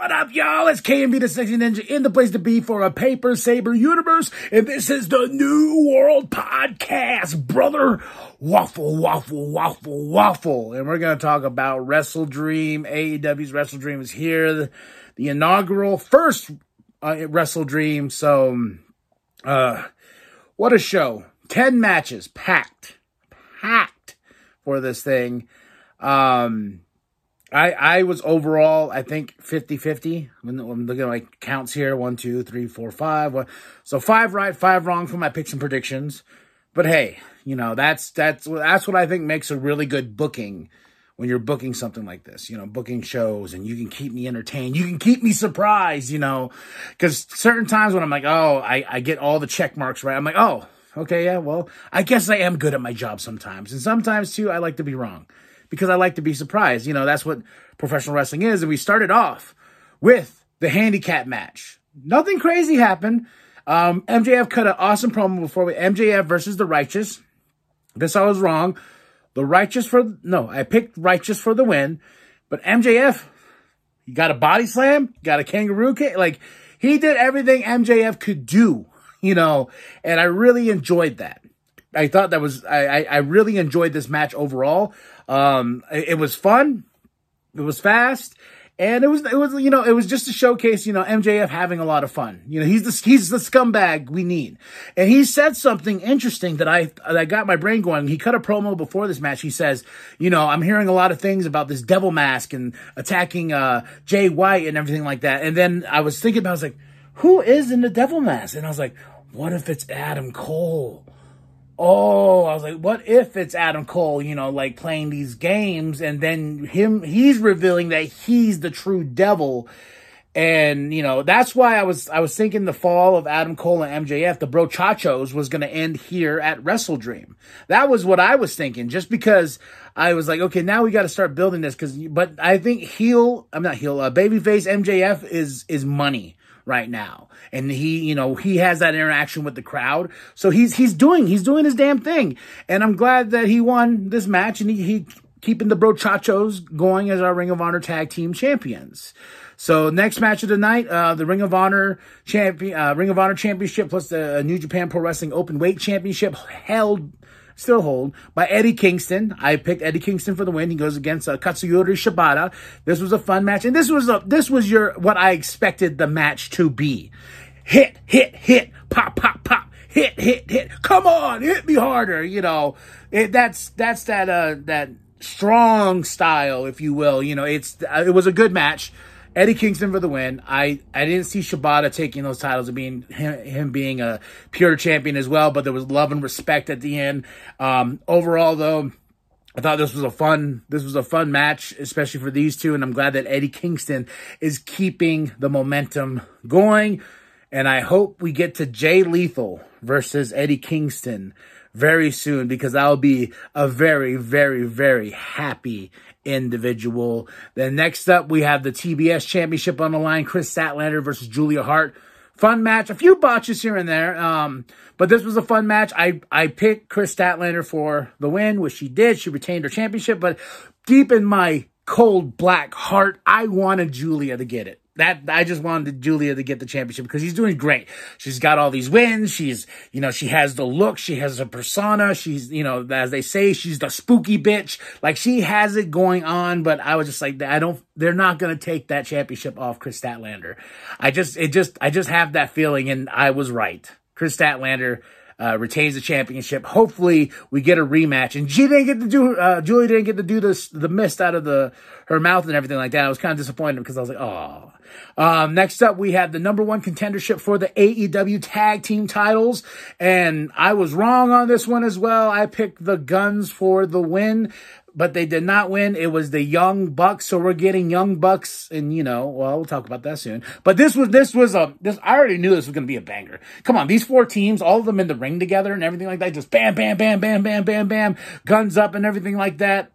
What up, y'all? It's KMB the Sexy Ninja in the place to be for a Paper Saber universe, and this is the New World Podcast, brother. Waffle, waffle, waffle, waffle. And we're going to talk about Wrestle Dream. AEW's Wrestle Dream is here. The, the inaugural first uh, Wrestle Dream. So, uh, what a show. 10 matches packed, packed for this thing. Um, I, I was overall, I think 50 50. I'm, I'm looking at my counts here one, two, three, four, five. One. So five right, five wrong for my picks and predictions. But hey, you know, that's, that's, that's what I think makes a really good booking when you're booking something like this, you know, booking shows and you can keep me entertained. You can keep me surprised, you know, because certain times when I'm like, oh, I, I get all the check marks right. I'm like, oh, okay, yeah, well, I guess I am good at my job sometimes. And sometimes too, I like to be wrong because I like to be surprised. You know, that's what professional wrestling is. And we started off with the handicap match. Nothing crazy happened. Um, MJF cut an awesome promo before we MJF versus the Righteous. This I was wrong. The Righteous for no, I picked Righteous for the win, but MJF, he got a body slam, got a kangaroo kick, like he did everything MJF could do, you know, and I really enjoyed that. I thought that was I I really enjoyed this match overall. Um, it, it was fun, it was fast, and it was it was you know it was just to showcase you know MJF having a lot of fun. You know he's the he's the scumbag we need, and he said something interesting that I that got my brain going. He cut a promo before this match. He says, you know, I'm hearing a lot of things about this devil mask and attacking uh, Jay White and everything like that. And then I was thinking about, I was like, who is in the devil mask? And I was like, what if it's Adam Cole? Oh, I was like, what if it's Adam Cole, you know, like playing these games and then him, he's revealing that he's the true devil. And, you know, that's why I was, I was thinking the fall of Adam Cole and MJF, the brochachos was going to end here at Wrestle Dream. That was what I was thinking just because I was like, okay, now we got to start building this. Cause, but I think heel, I'm not heel, uh, babyface MJF is, is money right now. And he, you know, he has that interaction with the crowd. So he's, he's doing, he's doing his damn thing. And I'm glad that he won this match and he, he keeping the brochachos going as our Ring of Honor tag team champions. So next match of the night, uh, the Ring of Honor champion, uh, Ring of Honor championship plus the New Japan Pro Wrestling Open Weight Championship held still hold by Eddie Kingston. I picked Eddie Kingston for the win. He goes against uh, Katsuyori Shibata. This was a fun match, and this was a this was your what I expected the match to be. Hit, hit, hit, pop, pop, pop, hit, hit, hit. Come on, hit me harder. You know, it, that's that's that uh that strong style, if you will. You know, it's it was a good match. Eddie Kingston for the win. I, I didn't see Shibata taking those titles and being him, him, being a pure champion as well, but there was love and respect at the end. Um, overall, though, I thought this was a fun this was a fun match, especially for these two, and I'm glad that Eddie Kingston is keeping the momentum going. And I hope we get to Jay Lethal versus Eddie Kingston very soon because I'll be a very, very, very happy individual. Then next up, we have the TBS Championship on the line. Kris Statlander versus Julia Hart. Fun match. A few botches here and there. Um, but this was a fun match. I, I picked Kris Statlander for the win, which she did. She retained her championship, but deep in my cold black heart, I wanted Julia to get it. That I just wanted Julia to get the championship because she's doing great. She's got all these wins. She's, you know, she has the look. She has a persona. She's, you know, as they say, she's the spooky bitch. Like she has it going on. But I was just like, I don't. They're not gonna take that championship off Kris Statlander. I just, it just, I just have that feeling, and I was right. Kris Statlander uh, retains the championship. Hopefully, we get a rematch. And she didn't get to do. Uh, Julie didn't get to do this, the mist out of the her mouth and everything like that. I was kind of disappointed because I was like, oh. Um, next up, we have the number one contendership for the AEW tag team titles. And I was wrong on this one as well. I picked the Gunns for the win but they did not win. It was the Young Bucks, so we're getting Young Bucks, and you know, well, we'll talk about that soon. But this was this was a this. I already knew this was going to be a banger. Come on, these four teams, all of them in the ring together and everything like that, just bam, bam, bam, bam, bam, bam, bam, guns up and everything like that.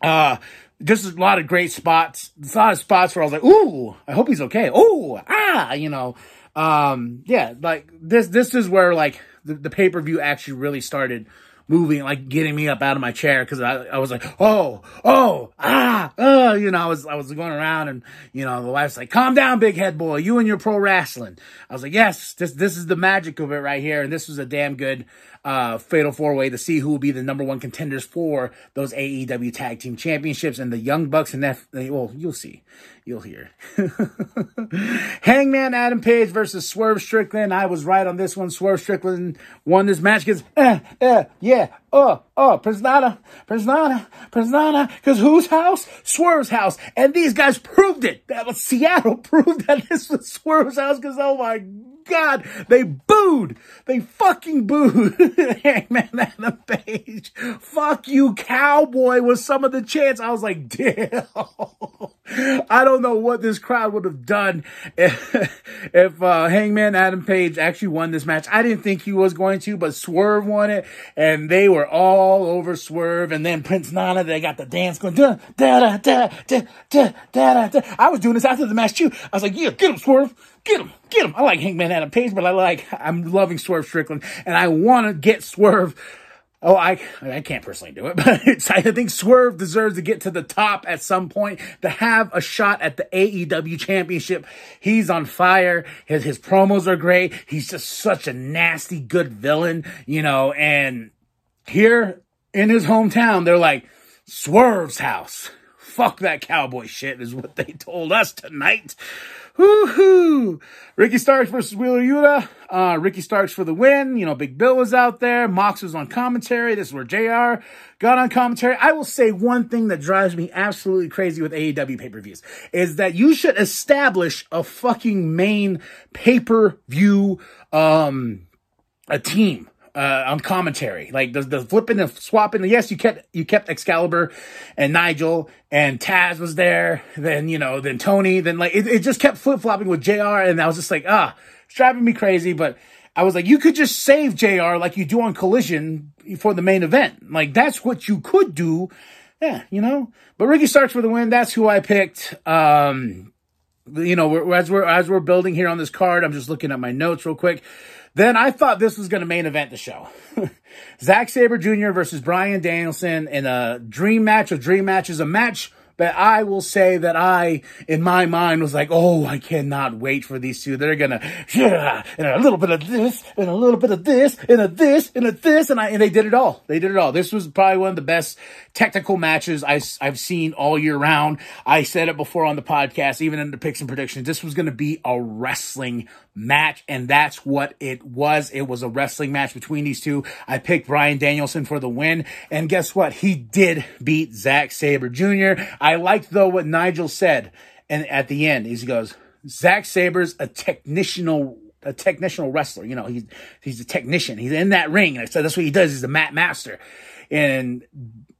Uh, just a lot of great spots. A lot of spots where I was like, ooh, I hope he's okay. Ooh, ah, you know. Um, yeah, like this, this is where like the, the pay per view actually really started moving, like getting me up out of my chair because I, I was like, oh, oh, ah, uh, you know, I was I was going around and you know the wife's like, calm down, big head boy, you and your pro wrestling. I was like, yes, this this is the magic of it right here, and this was a damn good uh, fatal four way to see who will be the number one contenders for those AEW tag team championships and the Young Bucks and that. Well, you'll see, you'll hear. Hangman Adam Page versus Swerve Strickland. I was right on this one. Swerve Strickland won this match because, eh, eh, yeah, oh, oh, Prince Nana, Prisnana, Prince Nana. Because whose house? Swerve's house. And these guys proved it. That was Seattle proved that this was Swerve's house because, oh my God, they booed. They fucking booed. Hangman Adam Page. Fuck you, cowboy, was some of the chants. I was like, damn. I don't know what this crowd would have done if, if uh, Hangman Adam Page actually won this match. I didn't think he was going to, but Swerve won it, and they were all over Swerve. And then Prince Nana, they got the dance going. Da da da da da da da da. I was doing this after the match too. I was like, yeah, get him, Swerve. Get him, get him. I like Hangman Adam Page, but I like, I'm loving Swerve Strickland, and I want to get Swerve. Oh, I I can't personally do it, but I think Swerve deserves to get to the top at some point to have a shot at the AEW championship. He's on fire. His his promos are great. He's just such a nasty good villain, you know, and here in his hometown, they're like, Swerve's house. Fuck that cowboy shit is what they told us tonight. Woohoo! Ricky Starks versus Wheeler Yuta. Uh, Ricky Starks for the win. You know, Big Bill was out there. Mox was on commentary. This is where JR got on commentary. I will say one thing that drives me absolutely crazy with AEW pay-per-views is that you should establish a fucking main pay-per-view, um, a team uh, on commentary, like the, the flipping and swapping. Yes, you kept you kept Excalibur and Nigel and Taz was there. Then you know, then Tony. Then like it, it just kept flip flopping with JR And I was just like, ah, it's driving me crazy. But I was like, you could just save JR like you do on Collision for the main event. Like that's what you could do. Yeah, you know. But Ricky Starks for the win. That's who I picked. Um, you know, we're, as we're as we're building here on this card, I'm just looking at my notes real quick. Then I thought this was going to main event the show. Zack Sabre Jr. versus Bryan Danielson in a dream match of dream matches, a match that I will say that I, in my mind, was like, oh, I cannot wait for these two. They're gonna, yeah, and a little bit of this, and a little bit of this, and a this, and a this, and I, and they did it all. They did it all. This was probably one of the best technical matches I, I've seen all year round. I said it before on the podcast, even in the picks and predictions. This was gonna be a wrestling match, and that's what it was. It was a wrestling match between these two. I picked Bryan Danielson for the win, and guess what? He did beat Zack Sabre Jr. I liked though what Nigel said, and at the end, he goes, Zack Sabre's a technical a technicianal wrestler. You know, he's he's a technician. He's in that ring. And I said that's what he does. He's a mat master. And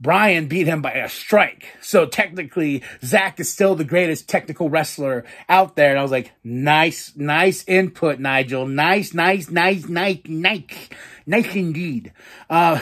Bryan beat him by a strike. So technically, Zack is still the greatest technical wrestler out there. And I was like, nice, nice input, Nigel. Nice, nice, nice, nice, nice, nice indeed. Uh,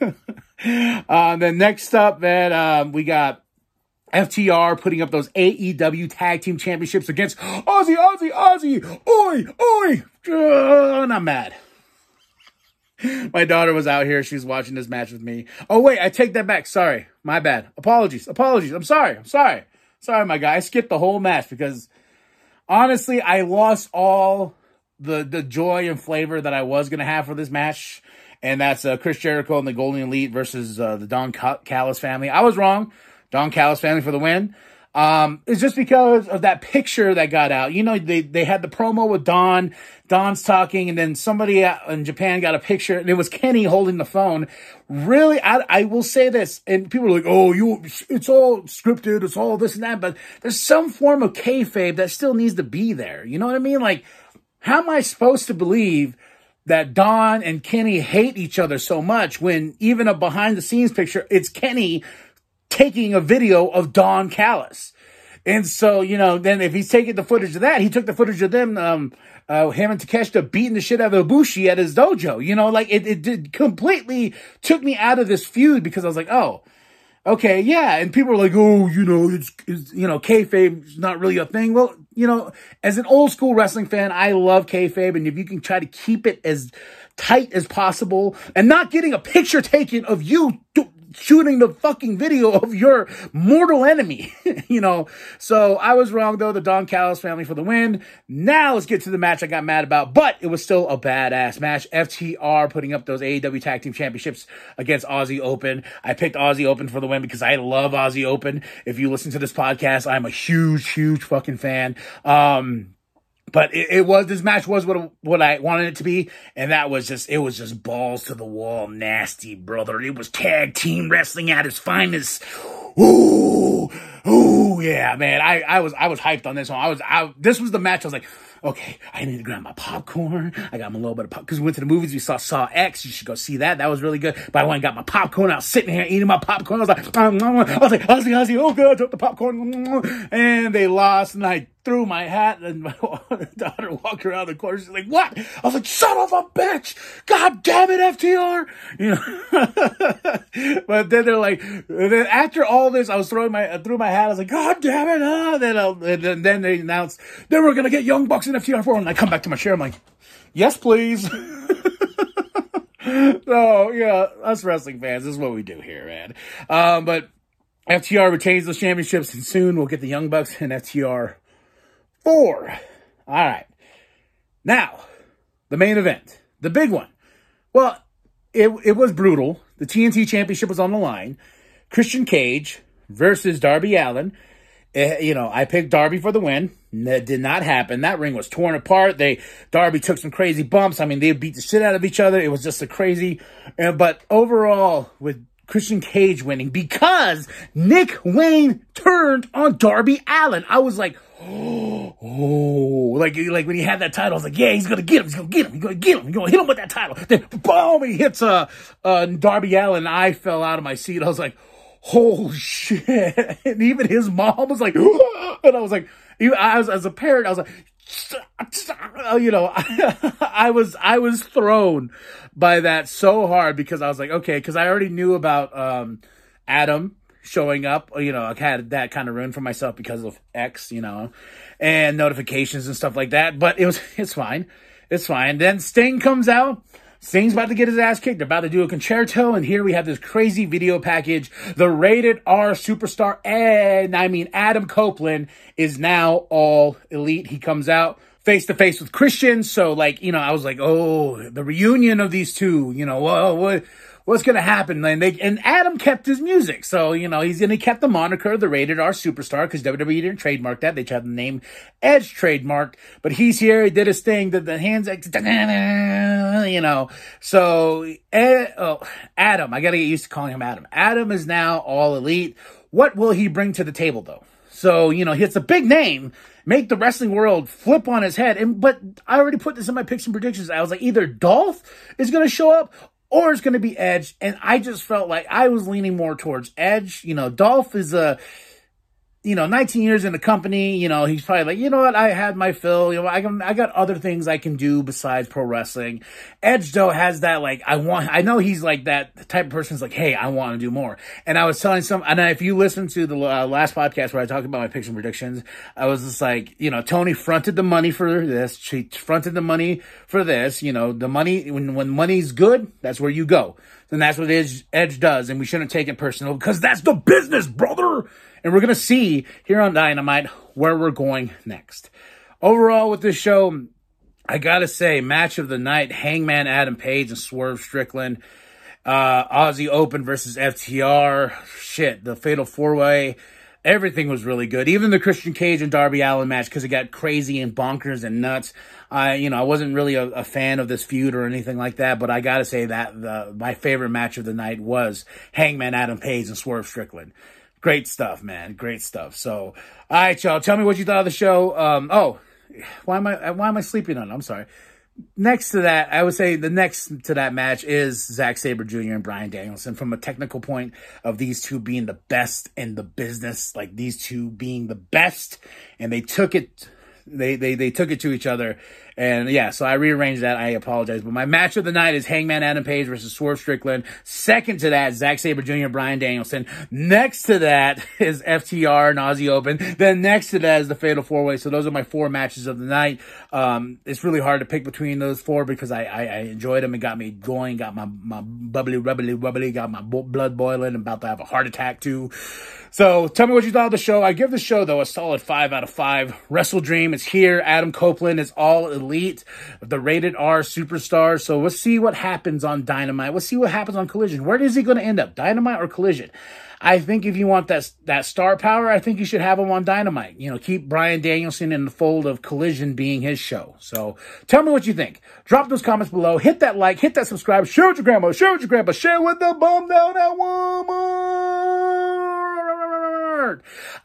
uh, then next up, man, um, we got FTR putting up those AEW tag team championships against Aussie, Aussie, Aussie. Oi, oi. Uh, and I'm mad. My daughter was out here. She was watching this match with me. Oh, wait, I take that back. Sorry. My bad. Apologies. Apologies. I'm sorry. I'm sorry. Sorry, my guy. I skipped the whole match because honestly, I lost all the, the joy and flavor that I was going to have for this match. And that's uh, Chris Jericho and the Golden Elite versus uh, the Don Callis family. I was wrong. Don Callis family for the win. Um, it's just because of that picture that got out. You know, they, they had the promo with Don. Don's talking, and then somebody in Japan got a picture, and it was Kenny holding the phone. Really, I, I will say this, and people are like, oh, you, it's all scripted, it's all this and that, but there's some form of kayfabe that still needs to be there. You know what I mean? Like, how am I supposed to believe that Don and Kenny hate each other so much when even a behind the scenes picture, it's Kenny taking a video of Don Callis. And so, you know, then if he's taking the footage of that, he took the footage of them, um, uh, him and Takeshita beating the shit out of Ibushi at his dojo. You know, like it, it did completely took me out of this feud because I was like, oh, okay, yeah. And people are like, oh, you know, it's, it's you know, kayfabe is not really a thing. Well, you know, as an old school wrestling fan, I love kayfabe. And if you can try to keep it as tight as possible and not getting a picture taken of you shooting the fucking video of your mortal enemy, you know. So I was wrong though. The Don Callis family for the win. Now let's get to the match I got mad about, but it was still a badass match. FTR putting up those AEW Tag Team Championships against Aussie Open. I picked Aussie Open for the win because I love Aussie Open. If you listen to this podcast, I'm a huge, huge fucking fan. Um, but it, it, was this match was what what I wanted it to be, and that was just it was just balls to the wall, nasty, brother. It was tag team wrestling at its finest. Ooh, ooh, yeah, man. I I was I was hyped on this one. I was I this was the match. I was like okay, I need to grab my popcorn. I got my little bit of popcorn. because we went to the movies. We saw Saw X. You should go see that. That was really good. But I went and got my popcorn. I was sitting here eating my popcorn. I was like, ah, I was like, Aussie, Aussie, oh god, drop the popcorn. And they lost, and I threw my hat, and my daughter walked around the corner. She's like, "What?" I was like, "Son of a bitch! God damn it, FTR!" You know. but then they're like, then after all this, I was throwing my threw my hat. I was like, "God damn it!" Uh, then, and then then they announced they were gonna get Young Bucks and FTR4. and I come back to my chair. I'm like, "Yes, please." so yeah, us wrestling fans, this is what we do here, man. Um, but FTR retains the championships, and soon we'll get the Young Bucks and FTR four. All right. Now, the main event, the big one. Well, it, it was brutal. The TNT Championship was on the line. Christian Cage versus Darby Allin. Uh, you know, I picked Darby for the win. That did not happen. That ring was torn apart. They Darby took some crazy bumps. I mean, they beat the shit out of each other. It was just a crazy. Uh, but overall, with Christian Cage winning because Nick Wayne turned on Darby Allin, I was like, oh, like like when he had that title, I was like, yeah, he's gonna get him, he's gonna get him, he's gonna get him, he's gonna hit him with that title. Then boom, he hits uh, uh Darby Allin. I fell out of my seat. I was like, oh shit! And even his mom was like, and I was like, I was as a parent, I was like. You know, I was I was thrown by that so hard because I was like, okay, because I already knew about um, Adam showing up. You know, I had that kind of ruined for myself because of X, you know, and notifications and stuff like that. But it was, it's fine. It's fine. Then Sting comes out. Sting's about to get his ass kicked. They're about to do a Con-Chair-To, and here we have this crazy video package. The rated R superstar, and I mean Adam Copeland is now all elite. He comes out face to face with Christian, so like you know, I was like, oh, the reunion of these two. You know, whoa, what what's going to happen? And they and Adam kept his music, so you know he's going to kept the moniker the rated R superstar because WWE didn't trademark that. They tried the name Edge trademarked, but he's here. He did his thing. The, the hands, you know. So Ed, oh, Adam, I got to get used to calling him Adam. Adam is now all elite. What will he bring to the table though? So, you know, it's a big name, make the wrestling world flip on his head. And but I already put this in my picks and predictions. I was like, either Dolph is gonna show up or it's going to be Edge. And I just felt like I was leaning more towards Edge. You know, Dolph is a you know, 19 years in the company, you know, he's probably like, you know what, I had my fill, you know, I can, I got other things I can do besides pro wrestling. Edge though has that like, I want, I know he's like that type of person who's like, hey, I want to do more. And I was telling some, and if you listen to the uh, last podcast where I talked about my picks and predictions, I was just like, you know, Tony fronted the money for this, she fronted the money for this, you know, the money, when, when money's good, that's where you go. And that's what Edge, Edge does, and we shouldn't take it personal because that's the business, brother. And we're to see here on Dynamite where we're going next. Overall, with this show, I got to say, match of the night Hangman Adam Page and Swerve Strickland. Uh, Aussie Open versus FTR. Shit, the Fatal Four Way. Everything was really good. Even the Christian Cage and Darby Allin match because it got crazy and bonkers and nuts. I, you know, I wasn't really a, a, fan of this feud or anything like that, but I gotta say that the, my favorite match of the night was Hangman Adam Page and Swerve Strickland. Great stuff, man. Great stuff. So, all right, y'all. Tell me what you thought of the show. Um, oh, why am I why am I sleeping on? It? I'm sorry. Next to that, I would say the next to that match is Zack Sabre Jr. and Bryan Danielson. From a technical point of these two being the best in the business, like these two being the best, and they took it they they they took it to each other, and yeah, so I rearranged that. I apologize, but my match of the night is Hangman Adam Page versus Swerve Strickland. Second to that, Zack Sabre Jr. Bryan Danielson. Next to that is FTR and Aussie Open. Then next to that is the Fatal Four Way. So those are my four matches of the night. Um, it's really hard to pick between those four because I, I, I enjoyed them. It got me going, got my my bubbly rubbly rubbly, got my blood boiling. About to have a heart attack too. So tell me what you thought of the show. I give the show though a solid five out of five. Wrestle Dream is here. Adam Copeland is all elite, the rated R superstar. So we'll see what happens on Dynamite. We'll see what happens on Collision. Where is he going to end up? Dynamite or Collision? I think if you want that that star power, I think you should have him on Dynamite. You know, keep Bryan Danielson in the fold of Collision being his show. So tell me what you think. Drop those comments below. Hit that like. Hit that subscribe. Share with your grandma. Share with your grandpa. Share with the bum down that woman.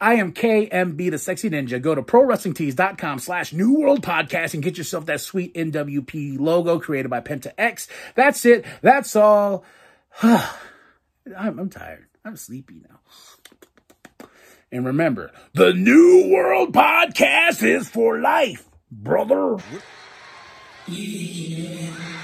I am KMB, the sexy ninja. Go to prowrestlingtees.com slash new world podcast and get yourself that sweet NWP logo created by Penta X. That's it. That's all. I'm, I'm tired. I'm sleepy now. And remember, the New World Podcast is for life, brother. Yeah.